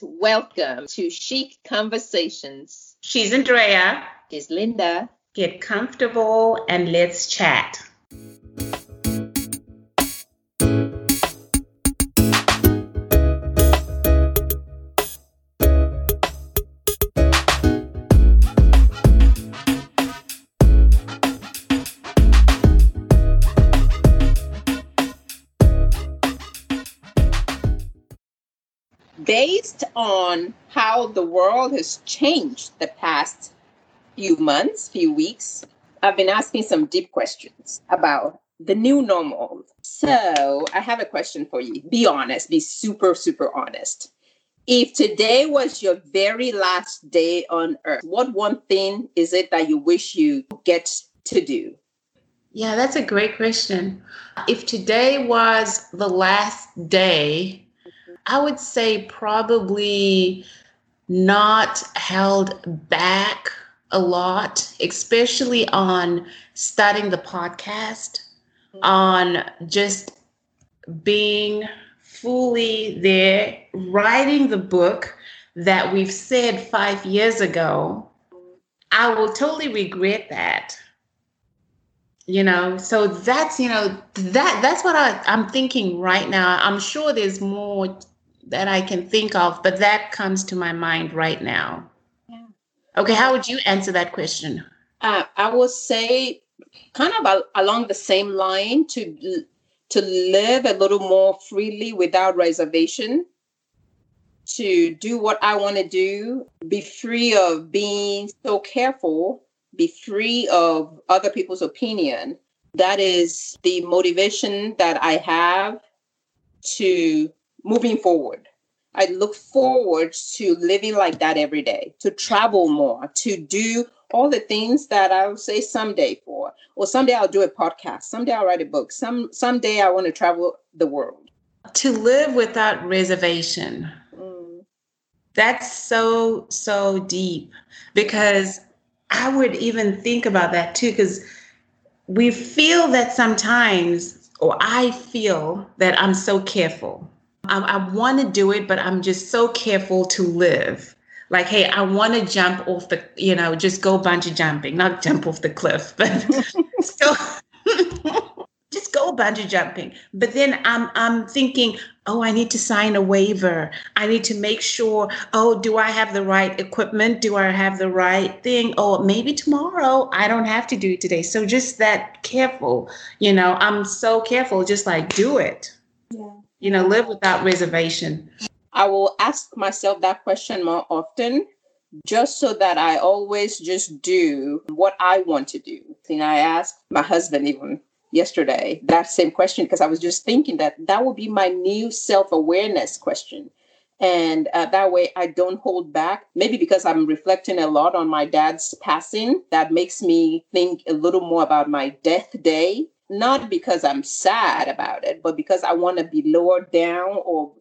Welcome to Chic Conversations. She's Andrea. She's Linda. Get comfortable and let's chat. On how the world has changed the past few months, few weeks, I've been asking some deep questions about the new normal. So I have a question for you. Be honest, be super, super honest. If today was your very last day on earth, what one thing is it that you wish you get to do? Yeah, that's a great question. If today was the last day, I would say probably not held back a lot, especially on starting the podcast, on just being fully there, writing the book that we've said five years ago. I will totally regret that you know so that's you know that that's what I, i'm thinking right now i'm sure there's more that I can think of, but that comes to my mind right now. Yeah. Okay, how would you answer that question? Uh, I would say, kind of along the same line, to to live a little more freely without reservation, to do what I want to do, be free of being so careful, be free of other people's opinion. That is the motivation that I have to moving forward. I look forward to living like that every day, to travel more, to do all the things that I will say someday for. Or someday I'll do a podcast, someday I'll write a book, some someday I want to travel the world. To live without reservation. Mm. That's so, so deep because I would even think about that too, because we feel that sometimes, or I feel that I'm so careful I, I want to do it, but I'm just so careful to live. Like, hey, I want to jump off the, you know, just go bungee jumping, not jump off the cliff, but go, just go bungee jumping. But then I'm, I'm thinking, oh, I need to sign a waiver. I need to make sure, oh, do I have the right equipment? Do I have the right thing? Oh, maybe tomorrow I don't have to do it today. So just that careful, you know, I'm so careful, just like do it. Yeah you know, live without reservation? I will ask myself that question more often just so that I always just do what I want to do. And I asked my husband even yesterday that same question because I was just thinking that that would be my new self awareness question. And uh, that way I don't hold back. Maybe because I'm reflecting a lot on my dad's passing, that makes me think a little more about my death day not because I'm sad about it, but because I want to be lowered down or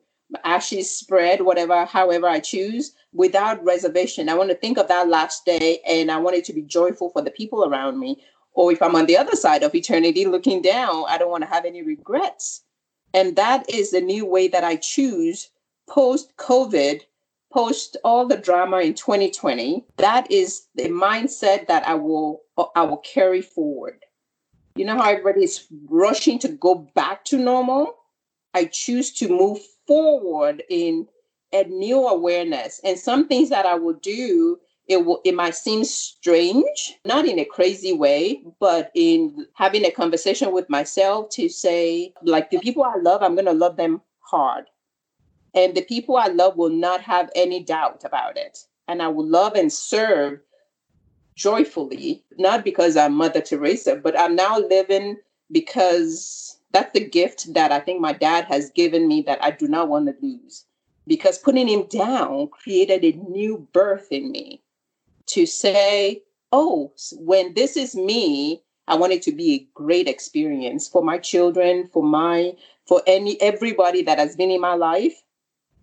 ashes spread, whatever, however I choose, without reservation. I want to think of that last day and I want it to be joyful for the people around me. Or if I'm on the other side of eternity looking down, I don't want to have any regrets. And that is the new way that I choose post COVID, post all the drama in 2020. That is the mindset that I will I will carry forward. You know how everybody's rushing to go back to normal? I choose to move forward in a new awareness. And some things that I will do, it will it might seem strange, not in a crazy way, but in having a conversation with myself to say, like the people I love, I'm gonna love them hard. And the people I love will not have any doubt about it. And I will love and serve joyfully, not because I'm Mother Teresa, but I'm now living because that's the gift that I think my dad has given me that I do not want to lose. Because putting him down created a new birth in me to say, oh, when this is me, I want it to be a great experience for my children, for my, for any everybody that has been in my life.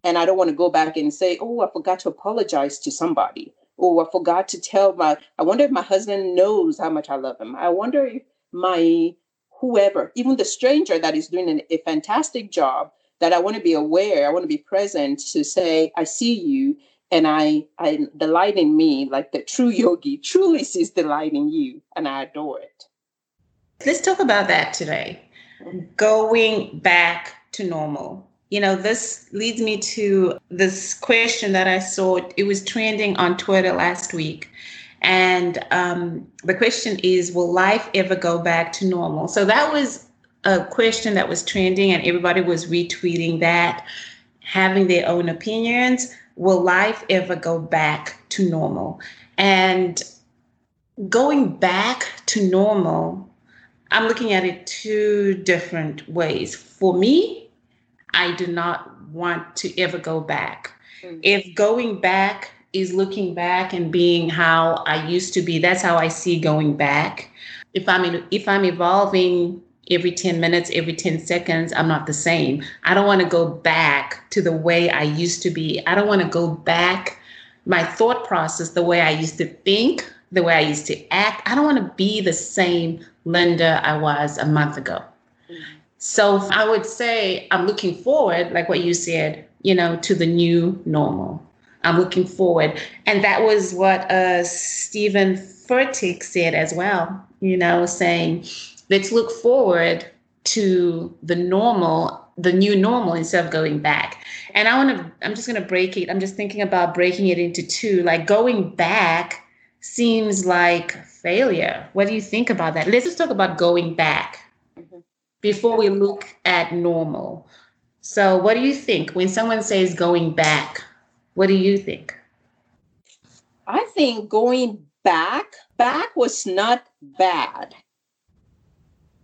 And I don't want to go back and say, oh, I forgot to apologize to somebody oh, I forgot to tell my, I wonder if my husband knows how much I love him. I wonder if my whoever, even the stranger that is doing an, a fantastic job, that I want to be aware, I want to be present to say, I see you and I I delight in me, like the true yogi truly sees delight in you, and I adore it. Let's talk about that today. Mm-hmm. Going back to normal. You know, this leads me to this question that I saw. It was trending on Twitter last week. And um, the question is Will life ever go back to normal? So that was a question that was trending, and everybody was retweeting that, having their own opinions. Will life ever go back to normal? And going back to normal, I'm looking at it two different ways. For me, I do not want to ever go back. Mm-hmm. If going back is looking back and being how I used to be. That's how I see going back. If I'm in, if I'm evolving every 10 minutes, every 10 seconds, I'm not the same. I don't want to go back to the way I used to be. I don't want to go back my thought process, the way I used to think, the way I used to act. I don't want to be the same Linda I was a month ago. So I would say I'm looking forward, like what you said, you know, to the new normal. I'm looking forward. And that was what uh, Steven Furtick said as well, you know, saying, let's look forward to the normal, the new normal instead of going back. And I want to, I'm just going to break it. I'm just thinking about breaking it into two. Like going back seems like failure. What do you think about that? Let's just talk about going back mm-hmm. Before we look at normal. So, what do you think when someone says going back? What do you think? I think going back, back was not bad.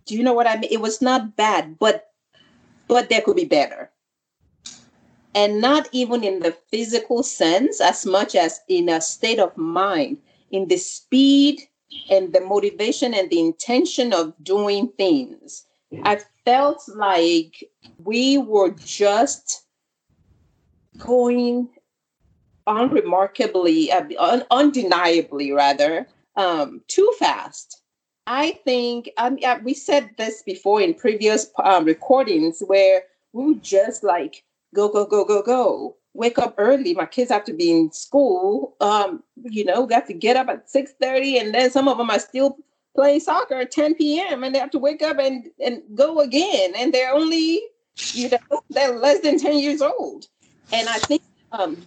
Do you know what I mean? It was not bad, but but there could be better. And not even in the physical sense as much as in a state of mind, in the speed and the motivation and the intention of doing things. I felt like we were just going unremarkably, uh, un- undeniably rather, um, too fast. I think um, yeah, we said this before in previous um, recordings where we would just like go, go, go, go, go. Wake up early. My kids have to be in school. Um, you know, we have to get up at six thirty, and then some of them are still playing soccer at ten p.m. and they have to wake up and and go again, and they're only you know they're less than ten years old. And I think um,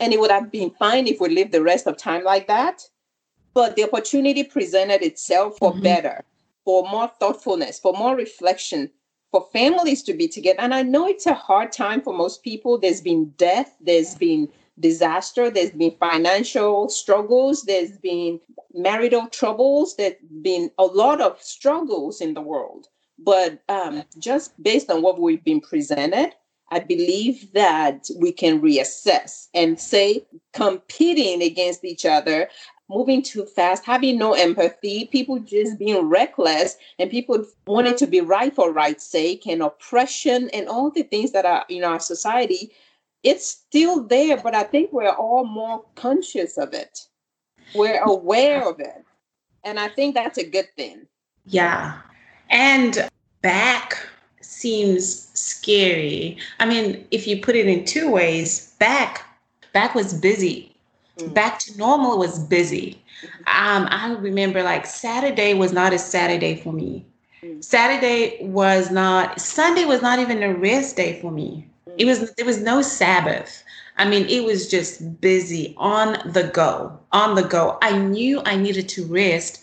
and it would have been fine if we lived the rest of time like that. But the opportunity presented itself for mm-hmm. better, for more thoughtfulness, for more reflection, for families to be together. And I know it's a hard time for most people. There's been death, there's been disaster, there's been financial struggles, there's been marital troubles, there's been a lot of struggles in the world. But um, just based on what we've been presented, I believe that we can reassess and say competing against each other, moving too fast, having no empathy, people just being reckless, and people wanting to be right for right's sake, and oppression, and all the things that are in our society. It's still there, but I think we're all more conscious of it. We're aware of it. And I think that's a good thing. Yeah. And back seems scary. I mean, if you put it in two ways, back back was busy. Mm. Back to normal was busy. Um, I remember like Saturday was not a Saturday for me. Mm. Saturday was not Sunday was not even a rest day for me. It was mm-hmm. there was no Sabbath. I mean, it was just busy on the go, on the go. I knew I needed to rest.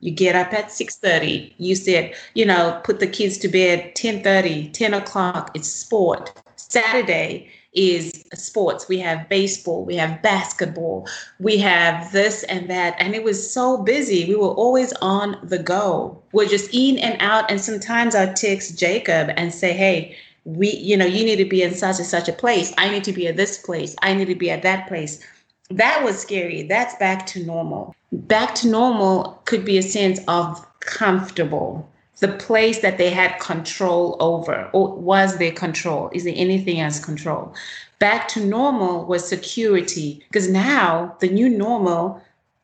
You get up at 6.30 you said you know put the kids to bed 10.30 10 o'clock. It's sport. Saturday is sports. We have baseball. We have basketball. We have this and that. And it was so busy. We were always on the go. We're just in and out. And sometimes i text jacob and say hey we you know you need to be in such and such a place i need to be at this place i need to be at that place that was scary. That's back to normal. Back to normal could be a sense of comfortable, the place that they had control over, or was their control? Is there anything as control? Back to normal was security, because now the new normal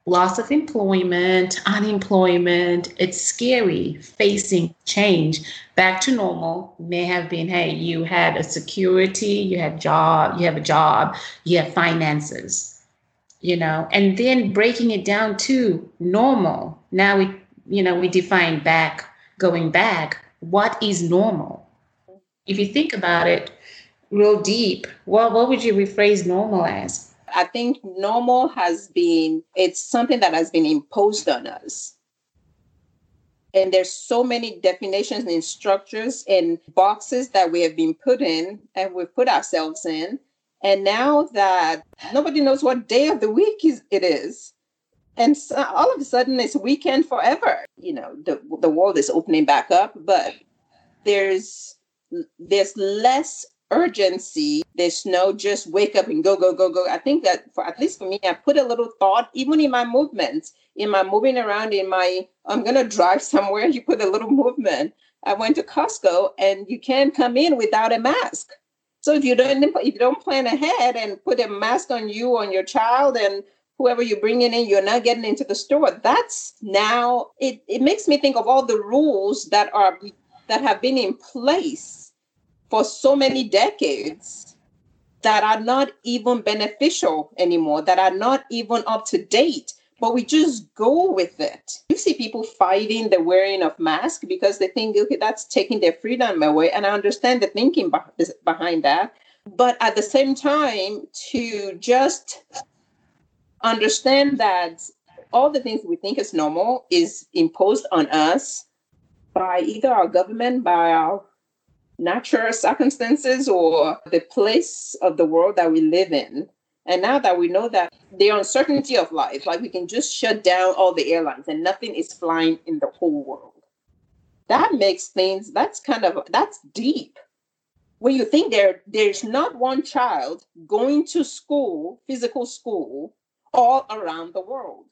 loss of employment, unemployment. It's scary facing change. Back to normal may have been, hey, you had a security, you had job, you have a job, you have finances, you know, and then breaking it down to normal. Now we, you know, we define back, going back, what is normal? If you think about it real deep, well, what would you rephrase normal as? I think normal has been, it's something that has been imposed on us. And there's so many definitions and structures and boxes that we have been put in and we've put ourselves in. And now that nobody knows what day of the week is, it is, and so all of a sudden it's weekend forever. You know, the the world is opening back up, but there's there's less urgency. There's no just wake up and go, go, go, go. I think that for at least for me, I put a little thought, even in my movements, in my moving around, in my I'm gonna drive somewhere, you put a little movement. I went to Costco and you can't come in without a mask. So if you don't if you don't plan ahead and put a mask on you, on your child, and whoever you're bringing in, you're not getting into the store. That's now it, it makes me think of all the rules that are that have been in place for so many decades that are not even beneficial anymore, that are not even up to date, but we just go with it. You see people fighting the wearing of masks because they think, okay, that's taking their freedom away. And I understand the thinking behind that. But at the same time, to just understand that all the things we think is normal is imposed on us by either our government, by our natural circumstances or the place of the world that we live in. And now that we know that the uncertainty of life, like we can just shut down all the airlines and nothing is flying in the whole world. That makes things, that's kind of, that's deep. When you think there, there's not one child going to school, physical school, all around the world.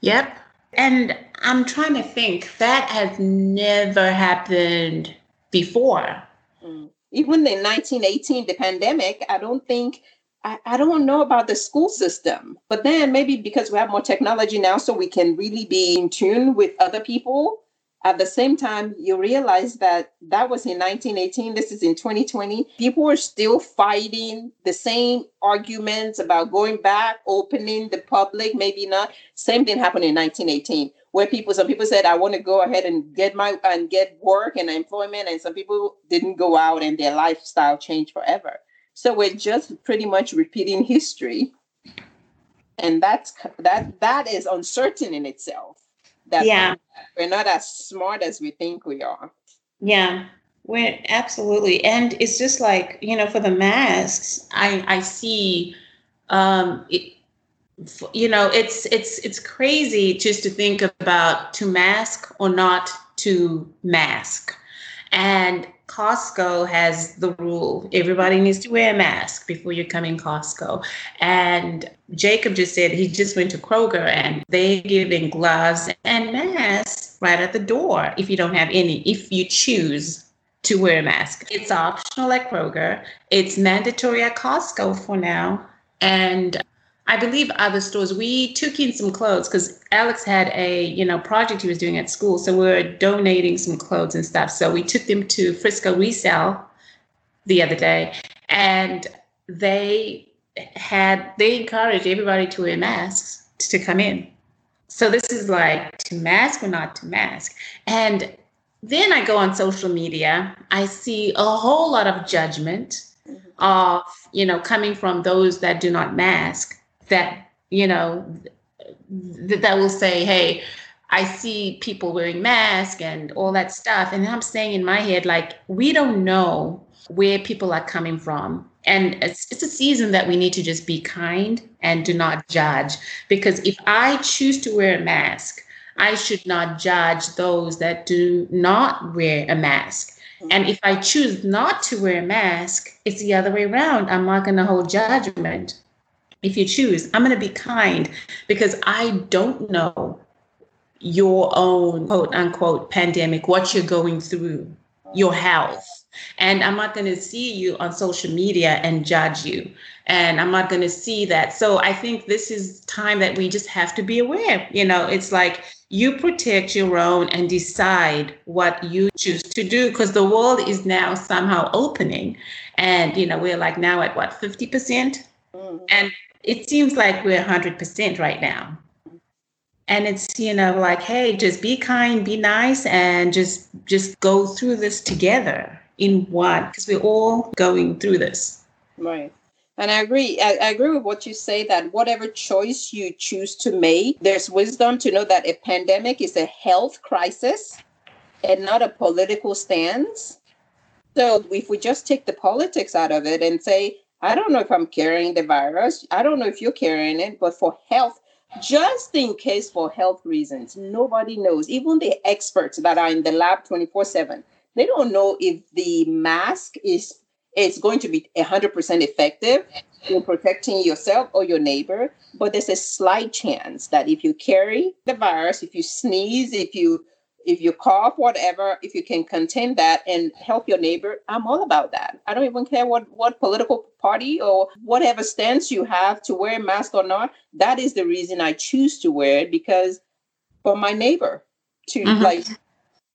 Yep. And I'm trying to think, that has never happened before. Mm. Even in 1918, the pandemic, I don't think, I, I don't know about the school system. But then maybe because we have more technology now, so we can really be in tune with other people. At the same time, you realize that that was in 1918. This is in 2020. People are still fighting the same arguments about going back, opening the public, maybe not. Same thing happened in 1918 where people some people said i want to go ahead and get my and get work and employment and some people didn't go out and their lifestyle changed forever so we're just pretty much repeating history and that's that that is uncertain in itself that yeah. we're not as smart as we think we are. Yeah we're absolutely. And it's just like you know for the masks i i see um it, you know it's it's it's crazy just to think about to mask or not to mask and Costco has the rule everybody needs to wear a mask before you come in Costco. And Jacob just said he just went to Kroger and they're giving gloves and masks right at the door if you don't have any, if you choose to wear a mask. It's optional at Kroger, it's mandatory at Costco for now. And I believe other stores. We took in some clothes because Alex had a you know project he was doing at school, so we are donating some clothes and stuff. So we took them to Frisco Resale the other day, and they had they encouraged everybody to wear masks to come in. So this is like to mask or not to mask, and then I go on social media. I see a whole lot of judgment mm-hmm. of you know coming from those that do not mask that you know th- that will say hey i see people wearing masks and all that stuff. And i'm saying in my head like we don't know where people are coming from. And it's, it's a season that we need to just be kind and do not judge. Because if i choose to wear a mask i should not judge those that do not wear a mask. Mm-hmm. And if I choose not to wear a mask, it's the other way around. I'm not going to hold judgment if you choose, I'm going to be kind because I don't know your own quote unquote pandemic, what you're going through, your health. And I'm not going to see you on social media and judge you. And I'm not going to see that. So I think this is time that we just have to be aware. You know, it's like you protect your own and decide what you choose to do because the world is now somehow opening. And, you know, we're like now at what, 50%? mm hmm And it seems like we're 100% right now and it's you know like hey just be kind be nice and just just go through this together in one because we're all going through this right and I agree. I, I, agree with what you say that whatever choice you choose to make, there's wisdom to know that a pandemic is a health crisis and not a political stance. So if we just take the politics out of it and say, I don't know if I'm carrying the virus, I don't know if you're carrying it, but for health just in case for health reasons. Nobody knows. Even the experts that are in the lab 24 7, they don't know if the mask is it's going to be 100% effective in protecting yourself or your neighbor. But there's a slight chance that if you carry the virus, if you sneeze, if you if you cough, whatever, if you can contain that and help your neighbor, I'm all about that. I don't even care what what political party or whatever stance you have to wear a mask or not. That is the reason I choose to wear it because for my neighbor to mm-hmm. like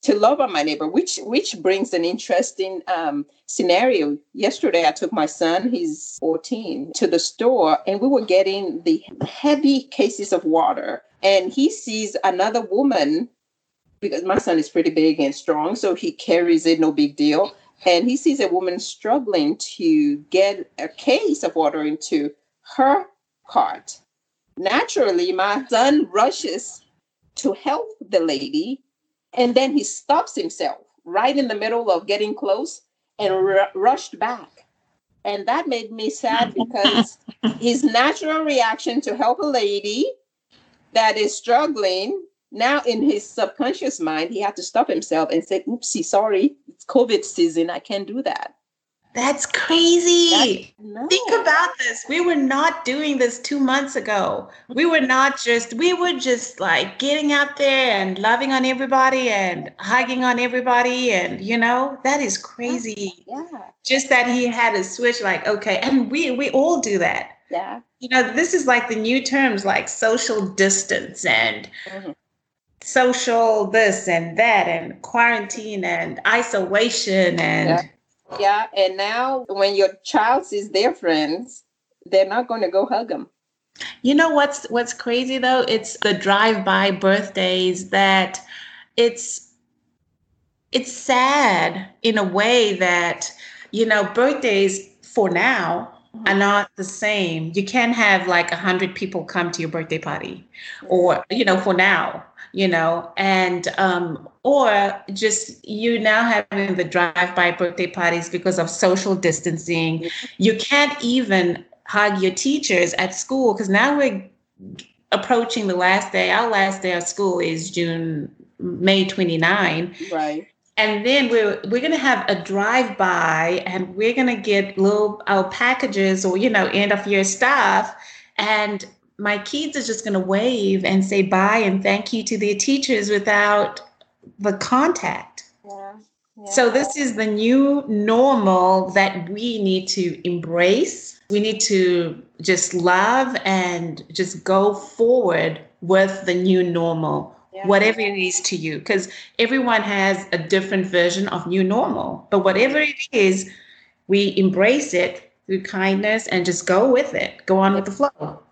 to love on my neighbor, which which brings an interesting um, scenario. Yesterday, I took my son, he's 14, to the store, and we were getting the heavy cases of water. And he sees another woman because my son is pretty big and strong, so he carries it, no big deal. And he sees a woman struggling to get a case of water into her cart. Naturally, my son rushes to help the lady, and then he stops himself right in the middle of getting close and r- rushed back. And that made me sad because his natural reaction to help a lady that is struggling now in his subconscious mind, he had to stop himself and say, oopsie, sorry, it's COVID season. I can't do that. That's crazy. no. Think about this. We were not doing this two months ago. We were not just, we were just like getting out there and loving on everybody and hugging on everybody. And, you know, that is crazy. Yeah. Just that he had to switch, like, okay. And we, we all do that. Yeah. You know, this is like the new terms like social distance and mm-hmm social this and that and quarantine and isolation and yeah. yeah. and now when your child sees their friends they're not going to go hug them you know what's what's crazy though it's the drive-by birthdays that it's it's sad in a way that you know birthdays for now are mm-hmm. not the same. You can't have like a hundred people come to your birthday party, or you know, for now you know, and um, or just you now having the drive-by birthday parties because of social distancing. You can't even hug your teachers at school because now we're approaching the last day. Our last day of school is June, May 29. Right. And then we're we're gonna have a drive-by and we're gonna get little our packages or you know end of year stuff and my kids are just going to wave and say bye and thank you to their teachers without the contact. Yeah. yeah. So, this is the new normal that we need to embrace. We need to just love and just go forward with the new normal, yeah. whatever it is to you, because everyone has a different version of new normal. But whatever it is, we embrace it through kindness and just go with it, go on with the flow.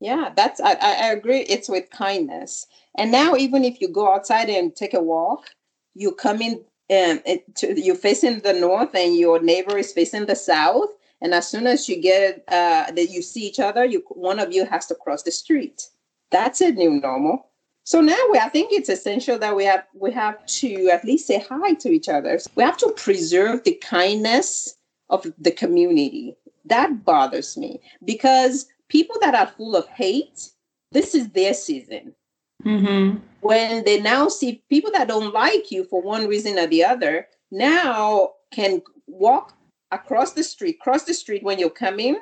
Yeah, that's I, I agree. It's with kindness. And now, even if you go outside and take a walk, you come in um, to, you're facing the north, and your neighbor is facing the south. And as soon as you get uh, that you see each other, you one of you has to cross the street. That's a new normal. So now we, I think it's essential that we have we have to at least say hi to each other. We have to preserve the kindness of the community. That bothers me because people that are full of hate, this is their season. Mm-hmm. When they now see people that don't like you for one reason or the other, now can walk across the street, cross the street when you're coming,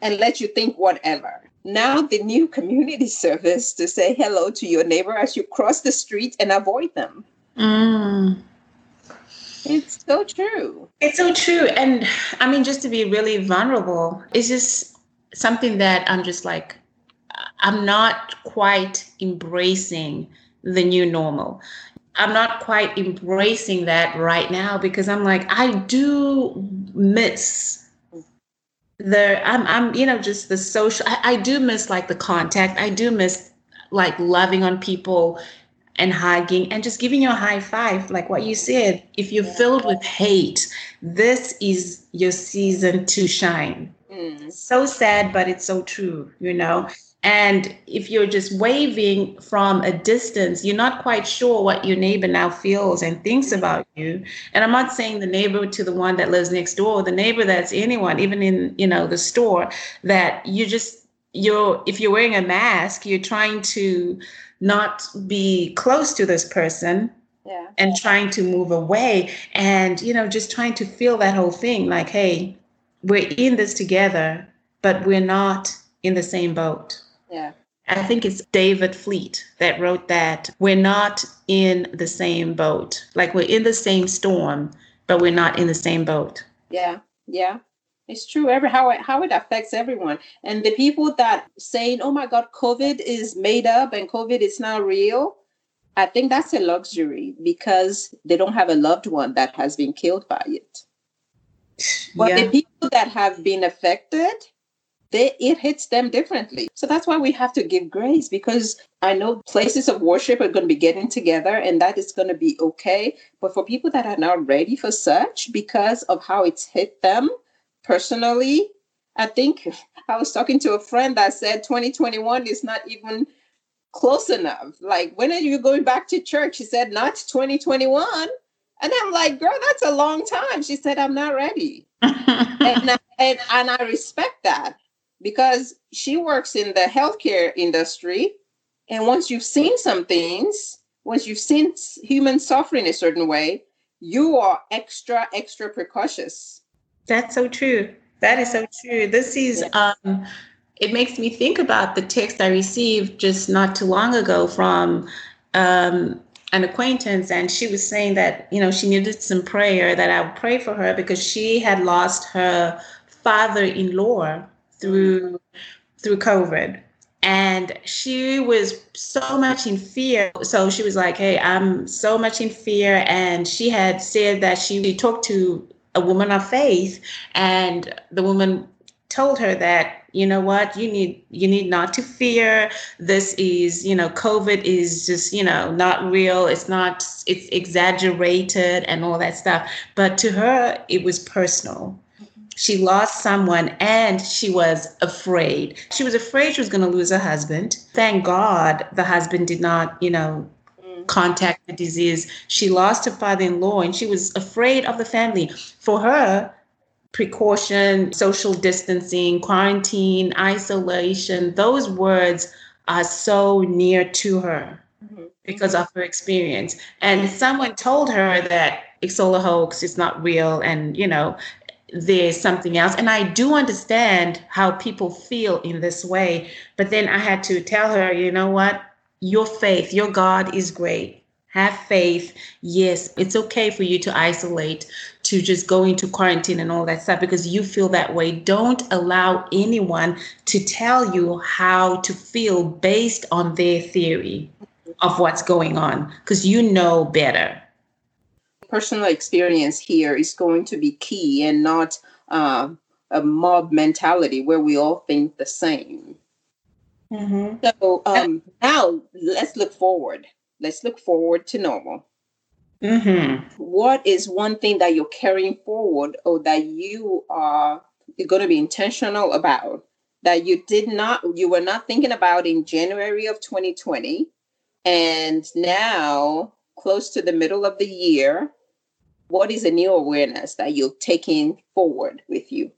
and let you think whatever. Now, the new community service to say hello to your neighbor as you cross the street and avoid them. Mm. It's so true. It's so true. And I mean, just to be really vulnerable, it's just something that I'm just like, I'm not quite embracing the new normal. I'm not quite embracing that right now because I'm like, I do miss the I'm I'm you know just the social I, I do miss like the contact. I do miss like loving on people and hugging and just giving you a high five like what you said if you're filled with hate this is your season to shine mm. so sad but it's so true you know and if you're just waving from a distance you're not quite sure what your neighbor now feels and thinks mm. about you and i'm not saying the neighbor to the one that lives next door the neighbor that's anyone even in you know the store that you just you're if you're wearing a mask you're trying to not be close to this person yeah. and trying to move away and you know just trying to feel that whole thing like hey we're in this together but we're not in the same boat. Yeah. I think it's david fleet that wrote that we're not in the same boat. Like we're in the same storm but we're not in the same boat. Yeah yeah. It's true. Every how it how it affects everyone, and the people that saying, "Oh my God, COVID is made up and COVID is not real," I think that's a luxury because they don't have a loved one that has been killed by it. But yeah. the people that have been affected, they it hits them differently. So that's why we have to give grace because I know places of worship are going to be getting together and that is going to be okay. But for people that are not ready for such because of how it's hit them, personally, I think I was talking to a friend that said 2021 is not even close enough. Like, when are you going back to church? She said, not 2021. And I'm like, girl, that's a long time. She said, I'm not ready. and, and, and I respect that because she works in the healthcare industry. And once you've seen some things, once you've seen human suffering a certain way, you are extra, extra precautious that's so true. That is so true. This is um it makes me think about the text I received just not too long ago from um an acquaintance and she was saying that you know she needed some prayer that I would pray for her because she had lost her father-in-law through through COVID. And she was so much in fear. So she was like hey i'm so much in fear. And she had said that she talked to a woman of faith and the woman told her that you know what? You need you need not to fear. This is you know covid is just you know not real. It's not it's exaggerated and all that stuff. But to her it was personal. She lost someone and she was afraid. She was afraid she was going to lose her husband. Thank god the husband did not you know mm. contact the disease. She lost her father in law and she was afraid of the family. For her, precaution, social distancing, quarantine, isolation, those words are so near to her mm-hmm. because of her experience. And someone told her that it's all a hoax, it's not real, and you know, there's something else. And I do understand how people feel in this way. But then I had to tell her, you know what? your faith, your God is great. Have faith. Yes, it's okay for you to isolate, to just go into quarantine and all that stuff because you feel that way. Don't allow anyone to tell you how to feel based on their theory of what's going on because you know better. Personal experience here is going to be key and not uh, a mob mentality where we all think the same. Mm-hmm. So um, now let's look forward. Let's look forward to normal. Mm-hmm. What is one thing that you're carrying forward or that you are going to be intentional about that you did not, you were not thinking about in January of 2020? And now, close to the middle of the year, what is a new awareness that you're taking forward with you?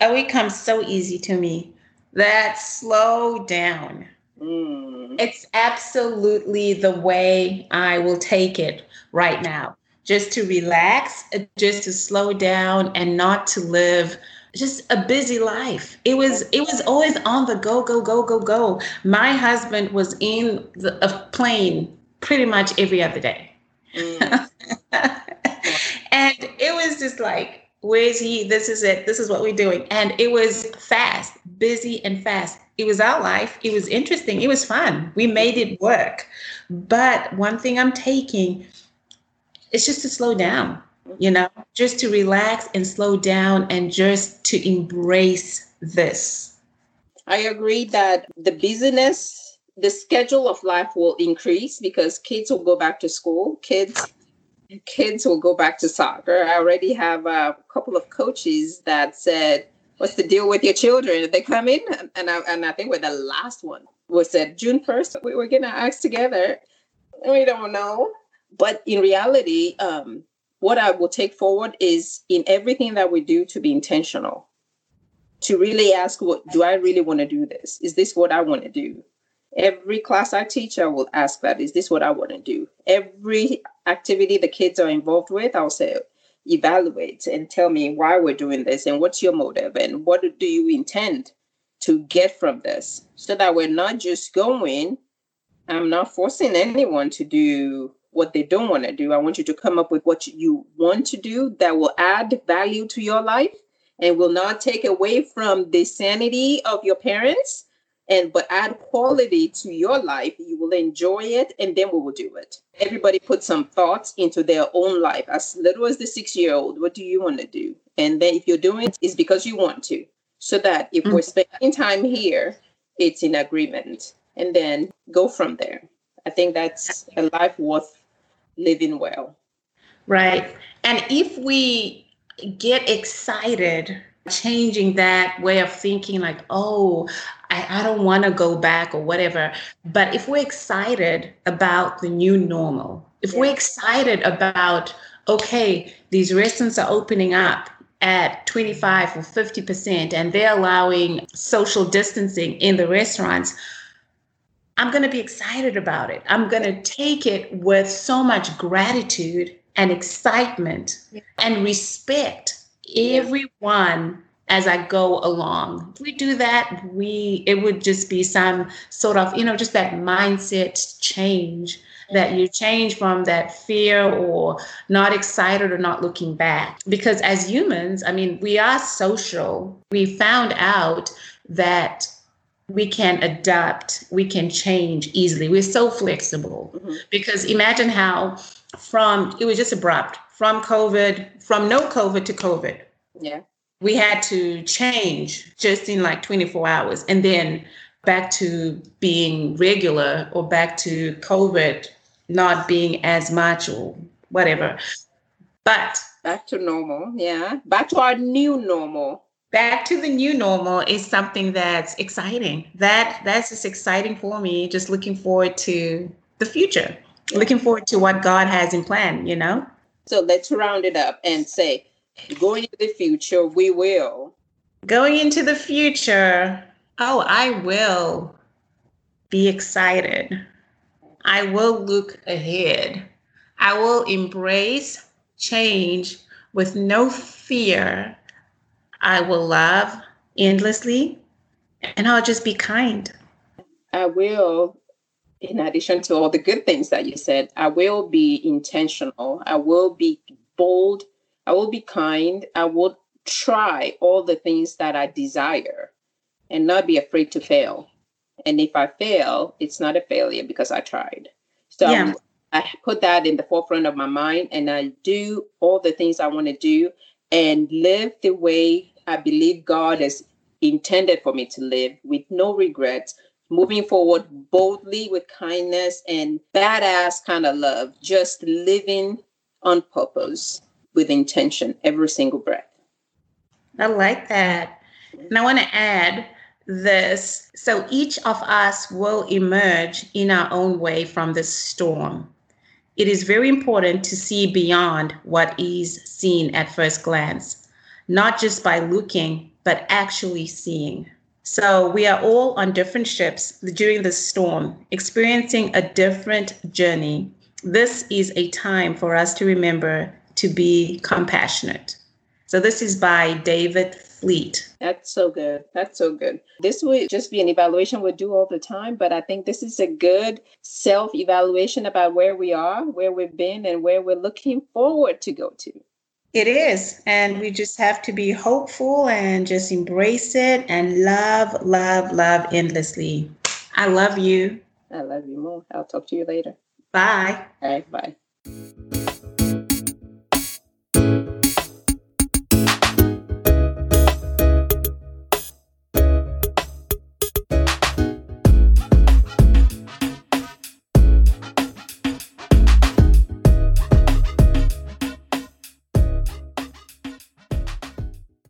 Oh, it comes so easy to me that slow down. Mm. It's absolutely the way I will take it right now. Just to relax, just to slow down and not to live just a busy life. It was it was always on the go go go go go. My husband was in the, a plane pretty much every other day. Mm. And it was just like, where's he? This is it. This is what we're doing. And it was fast, busy and fast. It was our life. It was interesting. It was fun. We made it work. But one thing I'm taking is just to slow down, you know, just to relax and slow down and just to embrace this. I agree that the busyness, the schedule of life will increase because kids will go back to school. Kids kids will go back to soccer. I already have a couple of coaches that said, "What's the deal with your children? They come in?" And I, and I think we're the last one was said June first. We were getting our acts together. We don't know, but in reality, um, what I will take forward is in everything that we do to be intentional. To really ask, what do I really want to do? This is this what I want to do? Every class I teach, I will ask that, is this what I want to do? Every activity the kids are involved with, I'll say, evaluate and tell me why we're doing this and what's your motive and what do you intend to get from this so that we're not just going. I'm not forcing anyone to do what they don't want to do. I want you to come up with what you want to do that will add value to your life and will not take away from the sanity of your parents and but add quality to your life you will enjoy it and then we will do it. Everybody put some thoughts into their own life. As little as the six year old what do you want to do? And then if you're doing it it's because you want to. So that if mm-hmm. we're spending time here it's in agreement. And then go from there. I think that's a life worth living well. Right. And if we get excited changing that way of thinking like oh I, I don't want to go back or whatever. But if we're excited about the new normal, if yeah. we're excited about, okay, these restaurants are opening up at 25 or 50%, and they're allowing social distancing in the restaurants, I'm going to be excited about it. I'm going to take it with so much gratitude and excitement yeah. and respect everyone as I go along. If we do that, we it would just be some sort of, you know, just that mindset change that you change from that fear or not excited or not looking back. Because as humans, I mean, we are social. We found out that we can adapt, we can change easily. We're so flexible. Mm-hmm. Because imagine how from it was just abrupt from COVID, from no COVID to COVID. Yeah we had to change just in like 24 hours and then back to being regular or back to COVID not being as much or whatever. But back to normal, yeah. Back to our new normal. Back to the new normal is something that's exciting. That that's just exciting for me. Just looking forward to the future. Looking forward to what God has in plan, you know? So let's round it up and say Going into the future, we will. Going into the future, oh, I will be excited. I will look ahead. I will embrace change with no fear. I will love endlessly and I'll just be kind. I will, in addition to all the good things that you said, I will be intentional. I will be bold I will be kind. I will try all the things that I desire and not be afraid to fail. And if I fail, it's not a failure because I tried. So yeah. I put that in the forefront of my mind and I do all the things I want to do and live the way I believe God has intended for me to live with no regrets, moving forward boldly with kindness and badass kind of love, just living on purpose with intention every single breath. I like that. And I want to add this. So each of us will emerge in our own way from this storm. It is very important to see beyond what is seen at first glance, not just by looking, but actually seeing. So we are all on different ships during this storm, experiencing a different journey. This is a time for us to remember to be compassionate. So this is by David Fleet. That's so good. That's so good. This would just be an evaluation we do all the time, but I think this is a good self evaluation about where we are, where we've been, and where we're looking forward to go to. It is. And we just have to be hopeful and just embrace it and love, love, love endlessly. I love you. I love you more. I'll talk to you later. Bye. All right. Bye.